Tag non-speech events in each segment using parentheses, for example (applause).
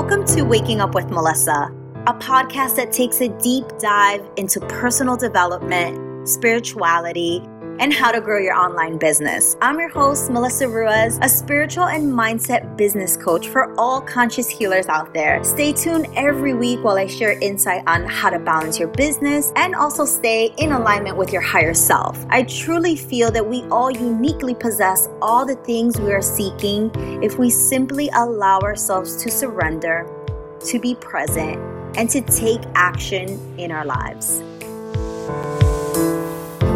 Welcome to Waking Up with Melissa, a podcast that takes a deep dive into personal development, spirituality, and how to grow your online business. I'm your host, Melissa Ruiz, a spiritual and mindset business coach for all conscious healers out there. Stay tuned every week while I share insight on how to balance your business and also stay in alignment with your higher self. I truly feel that we all uniquely possess all the things we are seeking if we simply allow ourselves to surrender, to be present, and to take action in our lives.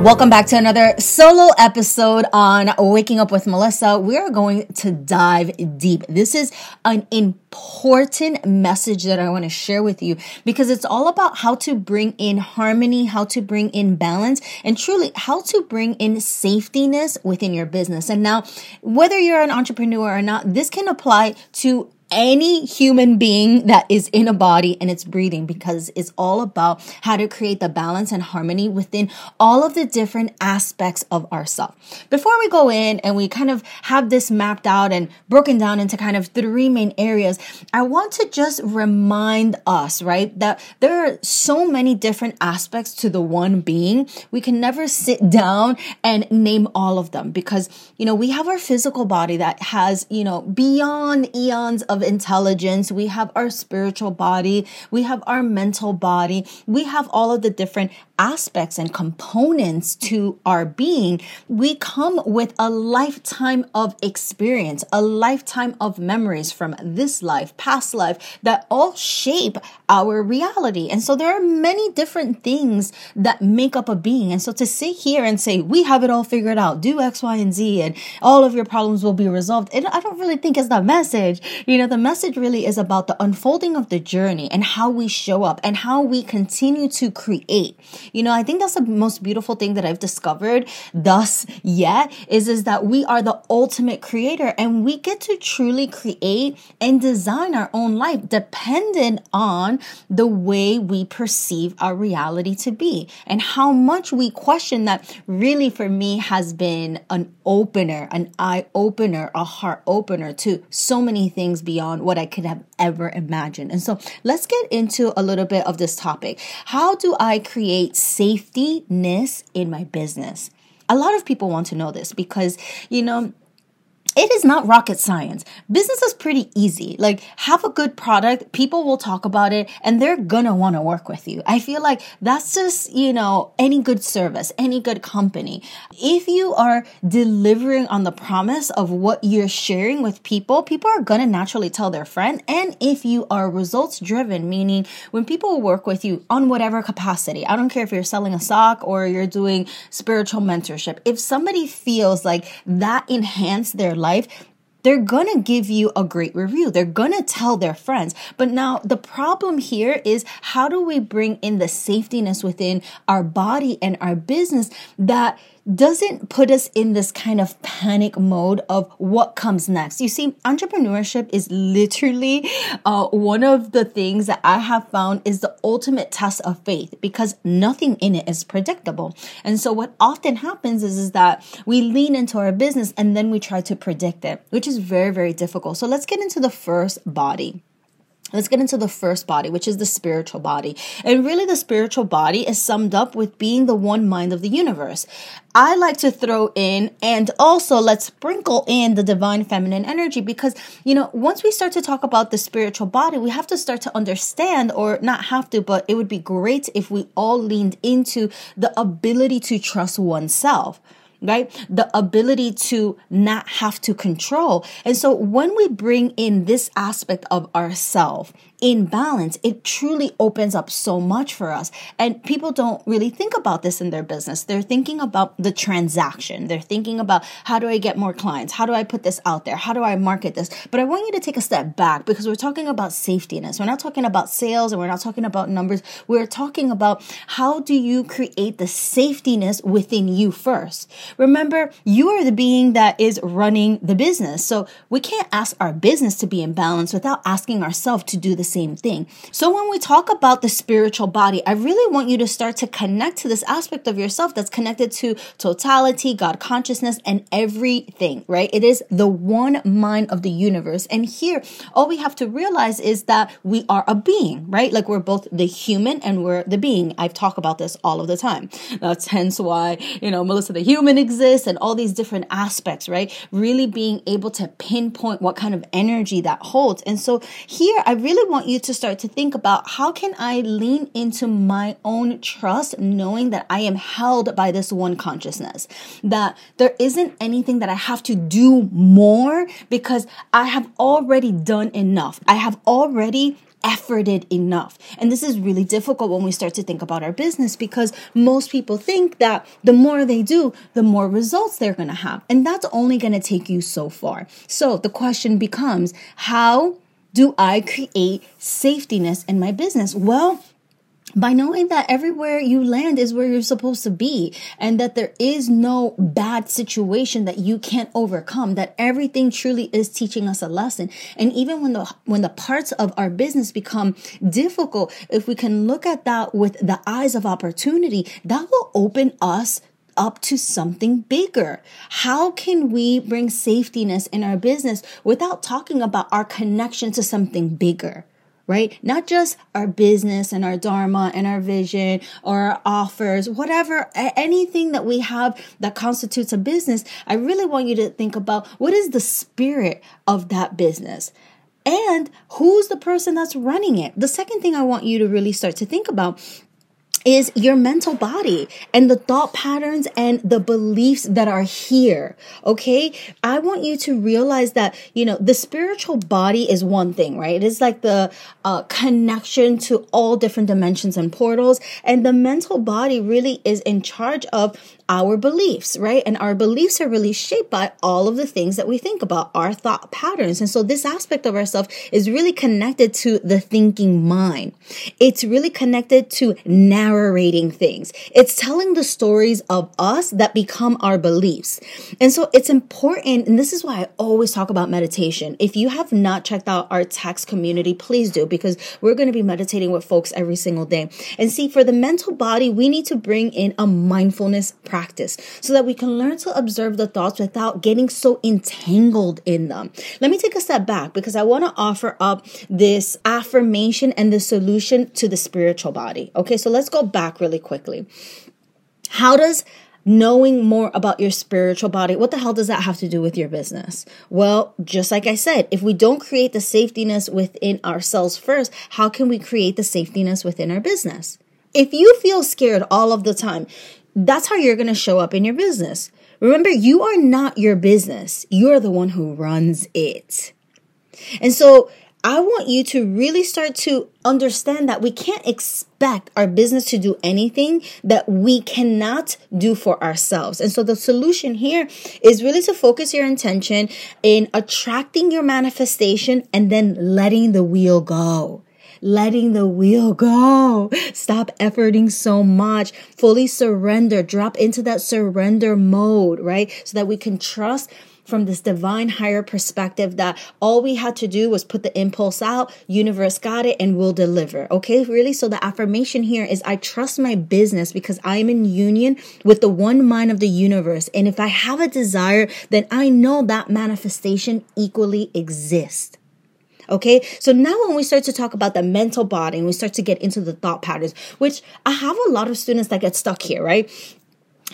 Welcome back to another solo episode on Waking Up with Melissa. We're going to dive deep. This is an important message that I want to share with you because it's all about how to bring in harmony, how to bring in balance, and truly how to bring in safetyness within your business. And now, whether you're an entrepreneur or not, this can apply to any human being that is in a body and it's breathing because it's all about how to create the balance and harmony within all of the different aspects of ourself. Before we go in and we kind of have this mapped out and broken down into kind of three main areas, I want to just remind us, right, that there are so many different aspects to the one being. We can never sit down and name all of them because, you know, we have our physical body that has, you know, beyond eons of intelligence, we have our spiritual body, we have our mental body, we have all of the different aspects and components to our being. We come with a lifetime of experience, a lifetime of memories from this life, past life that all shape our reality. And so there are many different things that make up a being. And so to sit here and say, we have it all figured out, do X, Y, and Z, and all of your problems will be resolved, I don't really think it's the message. You know, the message really is about the unfolding of the journey and how we show up and how we continue to create. You know, I think that's the most beautiful thing that I've discovered thus yet is, is that we are the ultimate creator and we get to truly create and design our own life dependent on the way we perceive our reality to be and how much we question that really for me has been an opener, an eye opener, a heart opener to so many things beyond beyond what I could have ever imagined. And so let's get into a little bit of this topic. How do I create safetyness in my business? A lot of people want to know this because, you know, it is not rocket science. Business is pretty easy. Like, have a good product, people will talk about it, and they're gonna wanna work with you. I feel like that's just, you know, any good service, any good company. If you are delivering on the promise of what you're sharing with people, people are gonna naturally tell their friend. And if you are results driven, meaning when people work with you on whatever capacity, I don't care if you're selling a sock or you're doing spiritual mentorship, if somebody feels like that enhanced their life, they're gonna give you a great review. They're gonna tell their friends. But now the problem here is how do we bring in the safetyness within our body and our business that doesn't put us in this kind of panic mode of what comes next. You see, entrepreneurship is literally uh, one of the things that I have found is the ultimate test of faith because nothing in it is predictable. And so what often happens is, is that we lean into our business and then we try to predict it, which is very, very difficult. So let's get into the first body. Let's get into the first body, which is the spiritual body. And really, the spiritual body is summed up with being the one mind of the universe. I like to throw in and also let's sprinkle in the divine feminine energy because, you know, once we start to talk about the spiritual body, we have to start to understand, or not have to, but it would be great if we all leaned into the ability to trust oneself right? The ability to not have to control. And so when we bring in this aspect of ourself in balance, it truly opens up so much for us. And people don't really think about this in their business. They're thinking about the transaction. They're thinking about how do I get more clients? How do I put this out there? How do I market this? But I want you to take a step back because we're talking about safetyness. We're not talking about sales and we're not talking about numbers. We're talking about how do you create the safetyness within you first. Remember, you are the being that is running the business. So we can't ask our business to be in balance without asking ourselves to do the same thing. So when we talk about the spiritual body, I really want you to start to connect to this aspect of yourself that's connected to totality, God consciousness, and everything, right? It is the one mind of the universe. And here, all we have to realize is that we are a being, right? Like we're both the human and we're the being. I've talked about this all of the time. That's hence why, you know, Melissa the human exists and all these different aspects, right? Really being able to pinpoint what kind of energy that holds. And so here, I really want you to start to think about how can I lean into my own trust, knowing that I am held by this one consciousness, that there isn't anything that I have to do more because I have already done enough. I have already efforted enough. And this is really difficult when we start to think about our business because most people think that the more they do, the more results they're going to have. And that's only going to take you so far. So the question becomes, how do I create safetiness in my business? Well, by knowing that everywhere you land is where you're supposed to be and that there is no bad situation that you can't overcome that everything truly is teaching us a lesson and even when the when the parts of our business become difficult if we can look at that with the eyes of opportunity that will open us up to something bigger. How can we bring safetiness in our business without talking about our connection to something bigger? right? Not just our business and our dharma and our vision or our offers, whatever, anything that we have that constitutes a business. I really want you to think about what is the spirit of that business and who's the person that's running it. The second thing I want you to really start to think about is your mental body and the thought patterns and the beliefs that are here. Okay. I want you to realize that, you know, the spiritual body is one thing, right? It is like the uh, connection to all different dimensions and portals. And the mental body really is in charge of our beliefs, right? And our beliefs are really shaped by all of the things that we think about, our thought patterns. And so this aspect of ourselves is really connected to the thinking mind. It's really connected to narrating things. It's telling the stories of us that become our beliefs. And so it's important. And this is why I always talk about meditation. If you have not checked out our text community, please do because we're going to be meditating with folks every single day. And see, for the mental body, we need to bring in a mindfulness practice practice so that we can learn to observe the thoughts without getting so entangled in them. Let me take a step back because I want to offer up this affirmation and the solution to the spiritual body. Okay, so let's go back really quickly. How does knowing more about your spiritual body, what the hell does that have to do with your business? Well, just like I said, if we don't create the safetiness within ourselves first, how can we create the safetiness within our business? If you feel scared all of the time, that's how you're going to show up in your business. Remember, you are not your business. You're the one who runs it. And so I want you to really start to understand that we can't expect our business to do anything that we cannot do for ourselves. And so the solution here is really to focus your intention in attracting your manifestation and then letting the wheel go letting the wheel go. Stop efforting so much. Fully surrender. Drop into that surrender mode, right? So that we can trust from this divine higher perspective that all we had to do was put the impulse out, universe got it and will deliver. Okay, really? So the affirmation here is I trust my business because I'm in union with the one mind of the universe. And if I have a desire, then I know that manifestation equally exists. Okay. So now when we start to talk about the mental body and we start to get into the thought patterns, which I have a lot of students that get stuck here, right?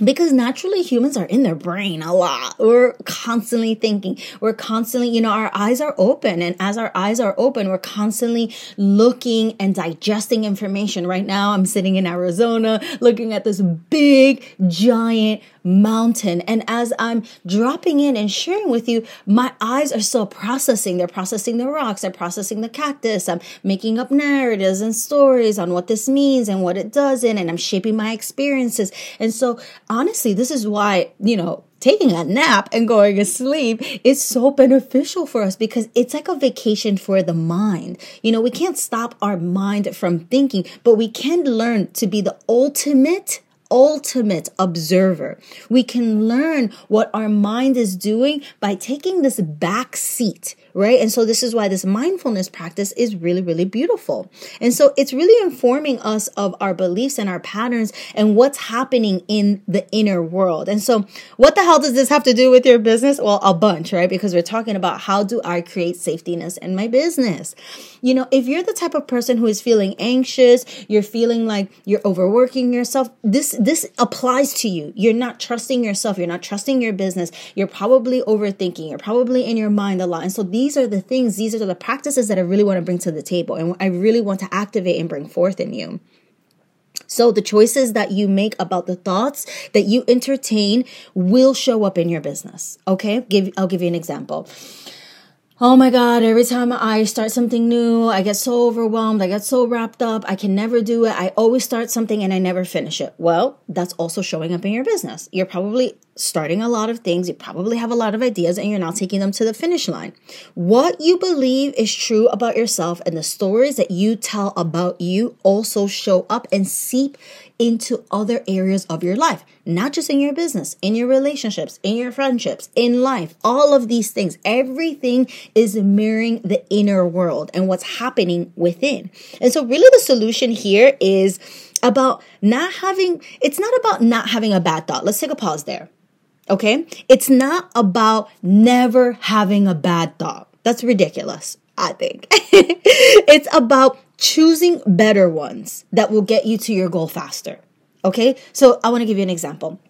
Because naturally humans are in their brain a lot. We're constantly thinking. We're constantly, you know, our eyes are open. And as our eyes are open, we're constantly looking and digesting information. Right now, I'm sitting in Arizona looking at this big, giant mountain. And as I'm dropping in and sharing with you, my eyes are still processing. They're processing the rocks, they're processing the cactus. I'm making up narratives and stories on what this means and what it doesn't. And I'm shaping my experiences. And so, honestly, this is why, you know, taking a nap and going to sleep is so beneficial for us because it's like a vacation for the mind. You know, we can't stop our mind from thinking, but we can learn to be the ultimate ultimate observer. We can learn what our mind is doing by taking this back seat right? And so this is why this mindfulness practice is really, really beautiful. And so it's really informing us of our beliefs and our patterns and what's happening in the inner world. And so what the hell does this have to do with your business? Well, a bunch, right? Because we're talking about how do I create safetyness in my business? You know, if you're the type of person who is feeling anxious, you're feeling like you're overworking yourself, this this applies to you. You're not trusting yourself, you're not trusting your business. You're probably overthinking. You're probably in your mind a lot. And so these are the things, these are the practices that I really want to bring to the table and I really want to activate and bring forth in you. So the choices that you make about the thoughts that you entertain will show up in your business. Okay? Give I'll give you an example oh my God, every time I start something new, I get so overwhelmed. I get so wrapped up. I can never do it. I always start something and I never finish it. Well, that's also showing up in your business. You're probably starting a lot of things. You probably have a lot of ideas and you're not taking them to the finish line. What you believe is true about yourself and the stories that you tell about you also show up and seep into other areas of your life, not just in your business, in your relationships, in your friendships, in life, all of these things. Everything is mirroring the inner world and what's happening within. And so, really, the solution here is about not having, it's not about not having a bad thought. Let's take a pause there. Okay? It's not about never having a bad thought. That's ridiculous, I think. (laughs) it's about choosing better ones that will get you to your goal faster. Okay, so I want to give you an example.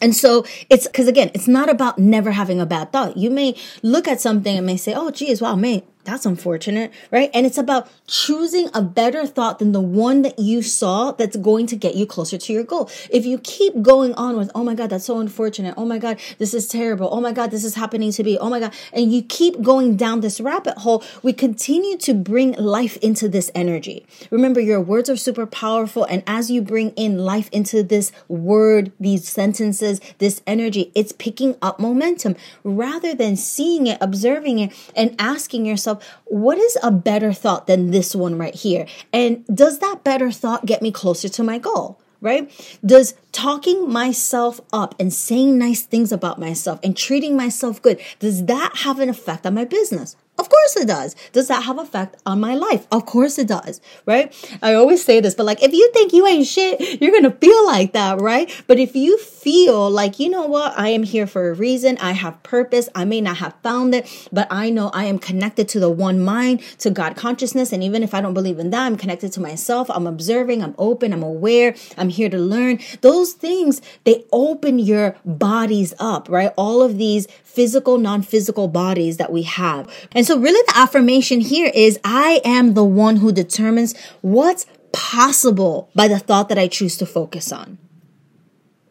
And so it's because again, it's not about never having a bad thought. You may look at something and may say, "Oh, geez, wow, man, that's unfortunate, right? And it's about choosing a better thought than the one that you saw that's going to get you closer to your goal. If you keep going on with, oh my God, that's so unfortunate. Oh my God, this is terrible. Oh my God, this is happening to me. Oh my God. And you keep going down this rabbit hole, we continue to bring life into this energy. Remember, your words are super powerful. And as you bring in life into this word, these sentences, this energy, it's picking up momentum rather than seeing it, observing it, and asking yourself, what is a better thought than this one right here? And does that better thought get me closer to my goal? Right? Does talking myself up and saying nice things about myself and treating myself good, does that have an effect on my business? Of course it does. Does that have effect on my life? Of course it does, right? I always say this, but like if you think you ain't shit, you're to feel like that, right? But if you feel like, you know what, I am here for a reason, I have purpose, I may not have found it, but I know I am connected to the one mind, to God consciousness, and even if I don't believe in that, I'm connected to myself, I'm observing, I'm open, I'm aware, I'm here to learn. Those things, they open your bodies up, right? All of these physical, non-physical bodies that we have. And so really the affirmation here is I am the one who determines what's possible by the thought that I choose to focus on.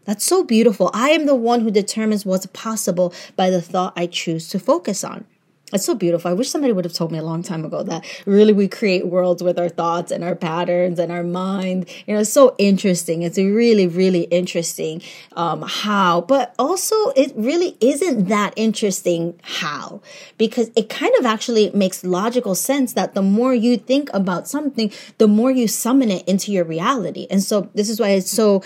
That's so beautiful. I am the one who determines what's possible by the thought I choose to focus on. It's so beautiful. I wish somebody would have told me a long time ago that really we create worlds with our thoughts and our patterns and our mind. You know, it's so interesting. It's really, really interesting um, how, but also it really isn't that interesting how, because it kind of actually makes logical sense that the more you think about something, the more you summon it into your reality. And so this is why it's so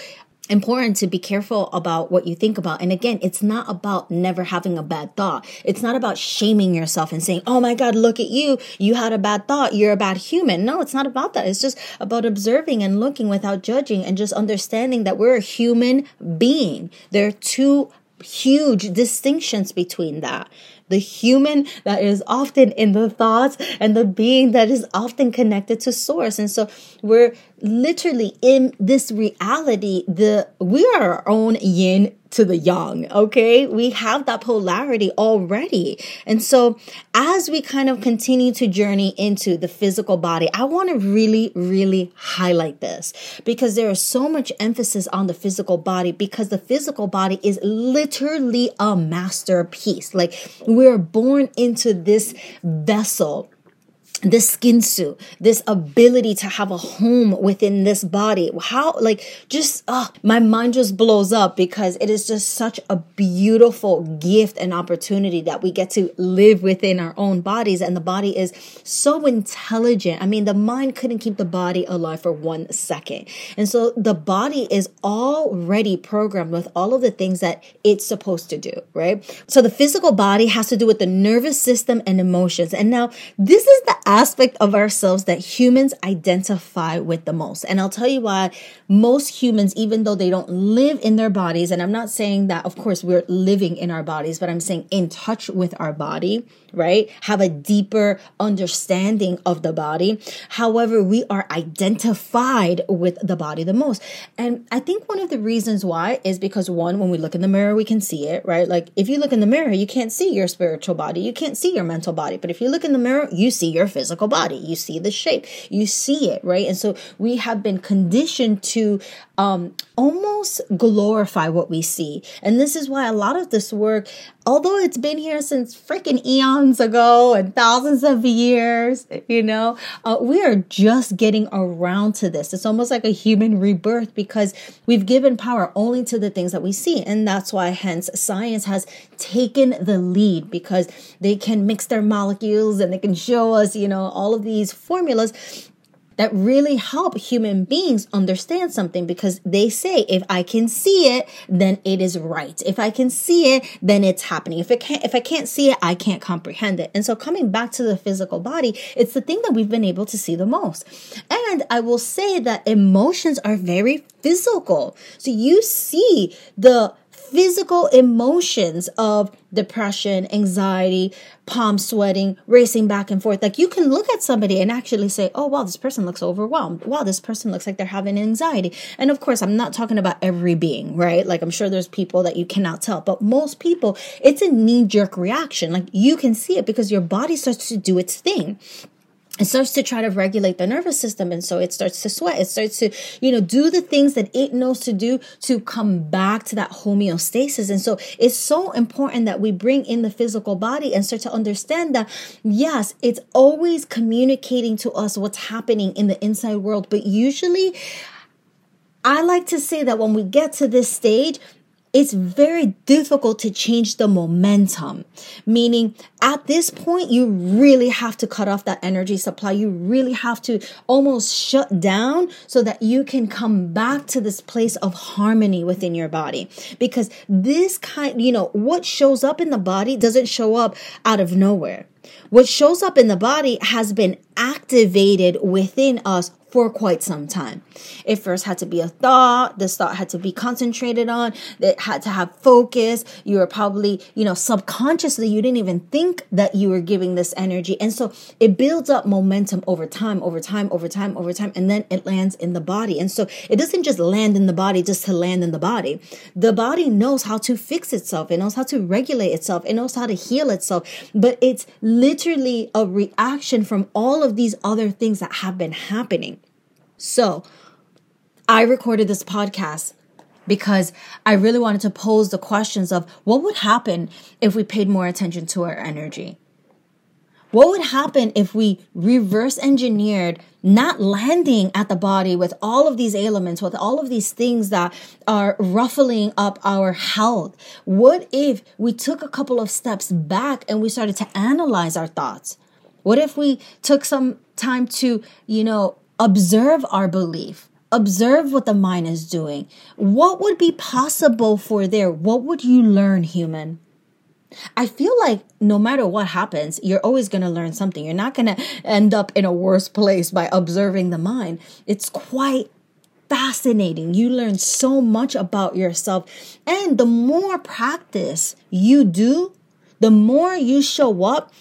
important to be careful about what you think about. And again, it's not about never having a bad thought. It's not about shaming yourself and saying, Oh my God, look at you. You had a bad thought. You're a bad human. No, it's not about that. It's just about observing and looking without judging and just understanding that we're a human being. There are two huge distinctions between that the human that is often in the thoughts and the being that is often connected to source and so we're literally in this reality the we are our own yin to the yang okay? We have that polarity already. And so as we kind of continue to journey into the physical body i want to really really highlight this because there is so much emphasis on the physical body because the physical body is literally a masterpiece. Like we're born into this vessel this skin suit, this ability to have a home within this body. How, like, just, uh, my mind just blows up because it is just such a beautiful gift and opportunity that we get to live within our own bodies. And the body is so intelligent. I mean, the mind couldn't keep the body alive for one second. And so the body is already programmed with all of the things that it's supposed to do, right? So the physical body has to do with the nervous system and emotions. And now this is the aspect of ourselves that humans identify with the most. And I'll tell you why most humans, even though they don't live in their bodies, and I'm not saying that, of course, we're living in our bodies, but I'm saying in touch with our body, right? Have a deeper understanding of the body. However, we are identified with the body the most. And I think one of the reasons why is because one, when we look in the mirror, we can see it, right? Like if you look in the mirror, you can't see your spiritual body, you can't see your mental body. But if you look in the mirror, you see your physical body, you see the shape, you see it, right? And so we have been conditioned to um, almost glorify what we see. And this is why a lot of this work, although it's been here since freaking eons ago and thousands of years, you know, uh, we are just getting around to this. It's almost like a human rebirth because we've given power only to the things that we see. And that's why, hence, science has taken the lead because they can mix their molecules and they can show us, you know, all of these formulas that really help human beings understand something because they say if I can see it, then it is right. If I can see it, then it's happening. If it can't, if I can't see it, I can't comprehend it. And so coming back to the physical body, it's the thing that we've been able to see the most. And I will say that emotions are very physical. So you see the physical emotions of depression, anxiety, palm sweating, racing back and forth. Like you can look at somebody and actually say, oh, wow, this person looks overwhelmed. Wow, this person looks like they're having anxiety. And of course, I'm not talking about every being, right? Like I'm sure there's people that you cannot tell, but most people, it's a knee jerk reaction. Like you can see it because your body starts to do its thing it starts to try to regulate the nervous system and so it starts to sweat. It starts to you know do the things that it knows to do to come back to that homeostasis. And so it's so important that we bring in the physical body and start to understand that yes it's always communicating to us what's happening in the inside world. But usually I like to say that when we get to this stage, it's very difficult to change the momentum. Meaning, at this point, you really have to cut off that energy supply. You really have to almost shut down so that you can come back to this place of harmony within your body. Because this kind, you know, what shows up in the body doesn't show up out of nowhere. What shows up in the body has been activated within us for quite some time. It first had to be a thought. This thought had to be concentrated on. It had to have focus. You were probably, you know, subconsciously, you didn't even think that you were giving this energy. And so it builds up momentum over time, over time, over time, over time. And then it lands in the body. And so it doesn't just land in the body just to land in the body. The body knows how to fix itself. It knows how to regulate itself. It knows how to heal itself. But it's literally a reaction from all of these other things that have been happening. So I recorded this podcast because I really wanted to pose the questions of what would happen if we paid more attention to our energy? What would happen if we reverse engineered not landing at the body with all of these ailments, with all of these things that are ruffling up our health? What if we took a couple of steps back and we started to analyze our thoughts? What if we took some time to, you know, observe our belief, observe what the mind is doing. What would be possible for there? What would you learn, human? I feel like no matter what happens, you're always going to learn something. You're not going to end up in a worse place by observing the mind. It's quite fascinating. You learn so much about yourself. And the more practice you do, the more you show up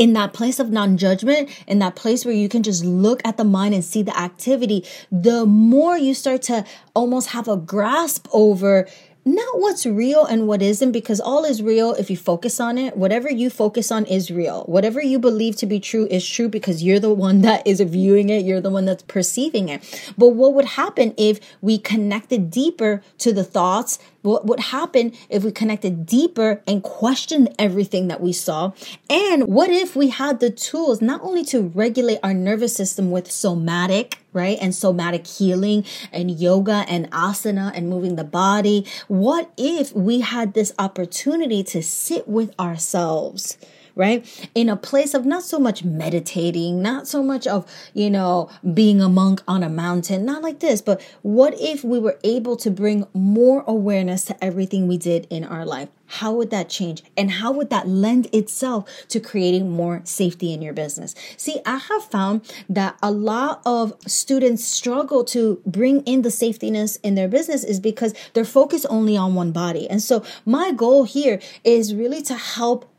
in that place of non judgment, in that place where you can just look at the mind and see the activity, the more you start to almost have a grasp over not what's real and what isn't, because all is real if you focus on it. Whatever you focus on is real. Whatever you believe to be true is true because you're the one (laughs) that is viewing it, you're the one that's perceiving it. But what would happen if we connected deeper to the thoughts what would happen if we connected deeper and questioned everything that we saw? And what if we had the tools not only to regulate our nervous system with somatic, right? And somatic healing and yoga and asana and moving the body. What if we had this opportunity to sit with ourselves? Right? In a place of not so much meditating, not so much of, you know, being a monk on a mountain, not like this, but what if we were able to bring more awareness to everything we did in our life? How would that change? And how would that lend itself to creating more safety in your business? See, I have found that a lot of students struggle to bring in the safetyness in their business is because they're focused only on one body. And so my goal here is really to help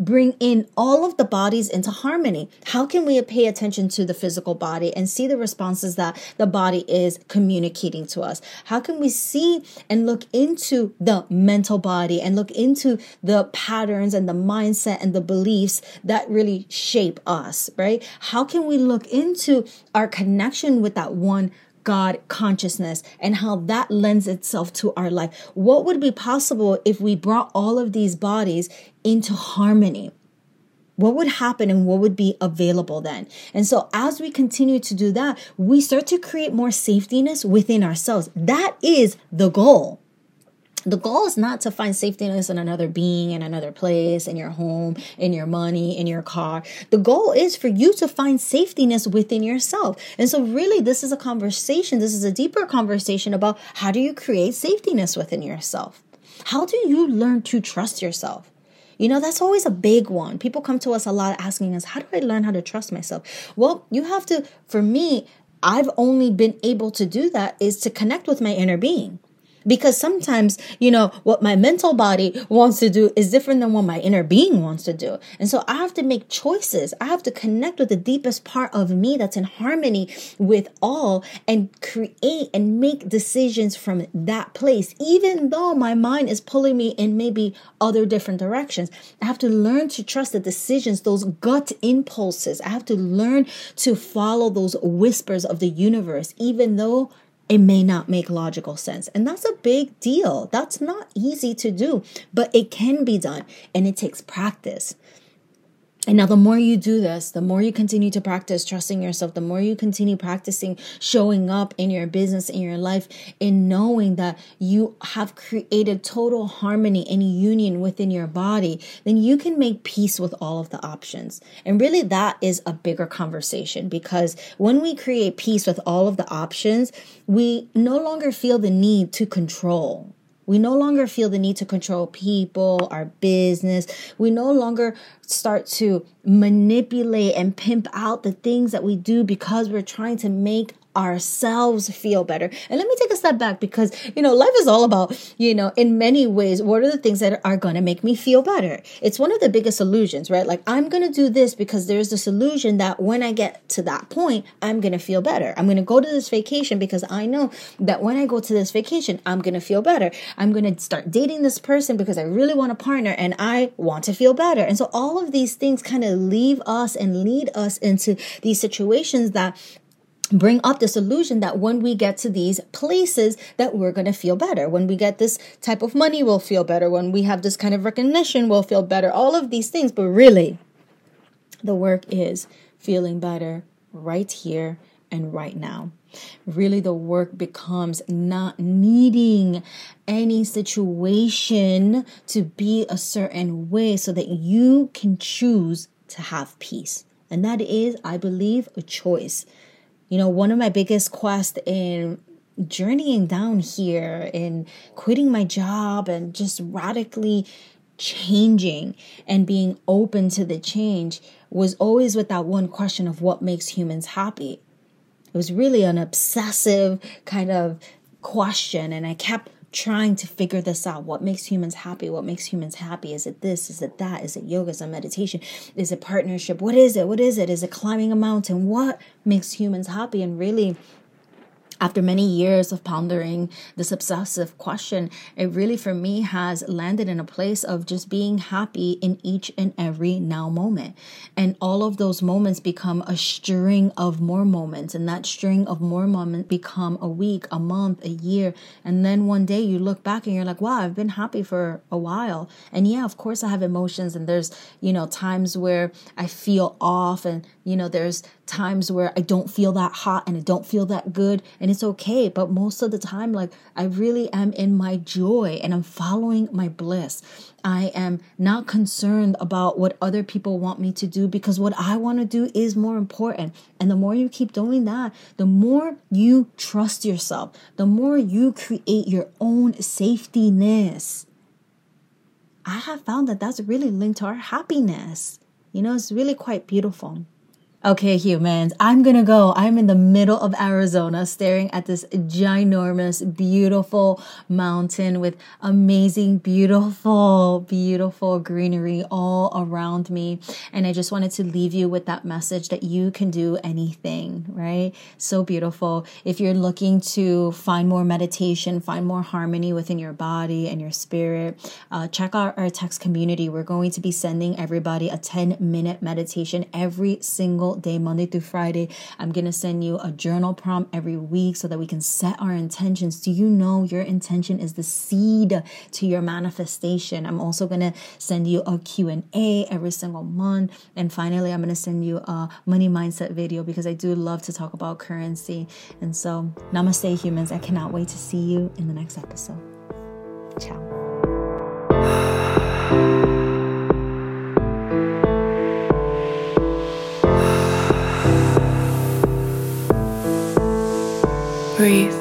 bring in all of the bodies into harmony. How can we pay attention to the physical body and see the responses that the body is communicating to us? How can we see and look into the mental body and look into the patterns and the mindset and the beliefs that really shape us, right? How can we look into our connection with that one God consciousness and how that lends itself to our life. What would be possible if we brought all of these bodies into harmony? What would happen and what would be available then? And so, as we continue to do that, we start to create more safetyness within ourselves. That is the goal the goal is not to find safetyness in another being, in another place, in your home, in your money, in your car. The goal is for you to find safetyness within yourself. And so, really, this is a conversation. This is a deeper conversation about how do you create safetyness within yourself? How do you learn to trust yourself? You know, that's always a big one. People come to us a lot asking us, How do I learn how to trust myself? Well, you have to, for me, I've only been able to do that is to connect with my inner being because sometimes you know what my mental body wants to do is different than what my inner being wants to do. And so i have to make choices. I have to connect with the deepest part of me that's in harmony with all and create and make decisions from that place. Even though my mind is pulling me in maybe other different directions i have to learn to trust the decisions those gut impulses. I have to learn to follow those whispers of the universe even though it may not make logical sense. And that's a big deal. That's not easy to do, but it can be done and it takes practice. And now, the more you do this, the more you continue to practice trusting yourself, the more you continue practicing showing up in your business, in your life, in knowing that you have created total harmony and union within your body, then you can make peace with all of the options. And really, that is a bigger conversation because when we create peace with all of the options, we no longer feel the need to control we no longer feel the need to control people, our business. We no longer start to manipulate and pimp out the things that we do because we're trying to make ourselves feel better. And let me take a step back because, you know, life is all about, you know, in many ways, what are the things that are going to make me feel better? It's one of the biggest illusions, right? Like, I'm going to do this because there's this illusion that when I get to that point, I'm going to feel better. I'm going to go to this vacation because I know that when I go to this vacation, I'm going to feel better. I'm going to start dating this person because I really want a partner and I want to feel better. And so all of these things kind of leave us and lead us into these situations that bring up this illusion that when we get to these places that we're going to feel better. When we get this type of money we'll feel better. When we have this kind of recognition we'll feel better. All of these things but really the work is feeling better right here and right now. Really the work becomes not needing any situation to be a certain way so that you can choose to have peace. And that is i believe a choice you know, one of my biggest quests in journeying down here and quitting my job and just radically changing and being open to the change was always with that one question of what makes humans happy. It was really an obsessive kind of question, and I kept trying to figure this out. What makes humans happy? What makes humans happy? Is it this? Is it that? Is it yoga? Is it meditation? Is it partnership? What is it? What is it? Is it climbing a mountain? What makes humans happy? And really, after many years of pondering this obsessive question, it really for me has landed in a place of just being happy in each and every now moment. And all of those moments become a string of more moments. And that string of more moments become a week, a month, a year. And then one day you look back and you're like, wow, I've been happy for a while. And yeah, of course I have emotions and there's, you know, times where I feel off and, you know, there's times where I don't feel that hot and I don't feel that good and it's okay. But most of the time, like I really am in my joy and I'm following my bliss. I am not concerned about what other people want me to do because what I want to do is more important. And the more you keep doing that, the more you trust yourself, the more you create your own safetyness. I have found that that's really linked to our happiness. You know, it's really quite beautiful. Okay, humans, I'm gonna go. I'm in the middle of Arizona staring at this ginormous, beautiful mountain with amazing, beautiful, beautiful greenery all around me. And I just wanted to leave you with that message that you can do anything, right? So beautiful. If you're looking to find more meditation, find more harmony within your body and your spirit, uh, check out our text community. We're going to be sending everybody a 10 minute meditation every single day, Monday through Friday. I'm going to send you a journal prompt every week so that we can set our intentions. Do you know your intention is the seed to your manifestation? I'm also going to send you a Q&A every single month. And finally, I'm going to send you a money mindset video because I do love to talk about currency. And so, namaste humans. I cannot wait to see you in the next episode. Ciao. Breathe.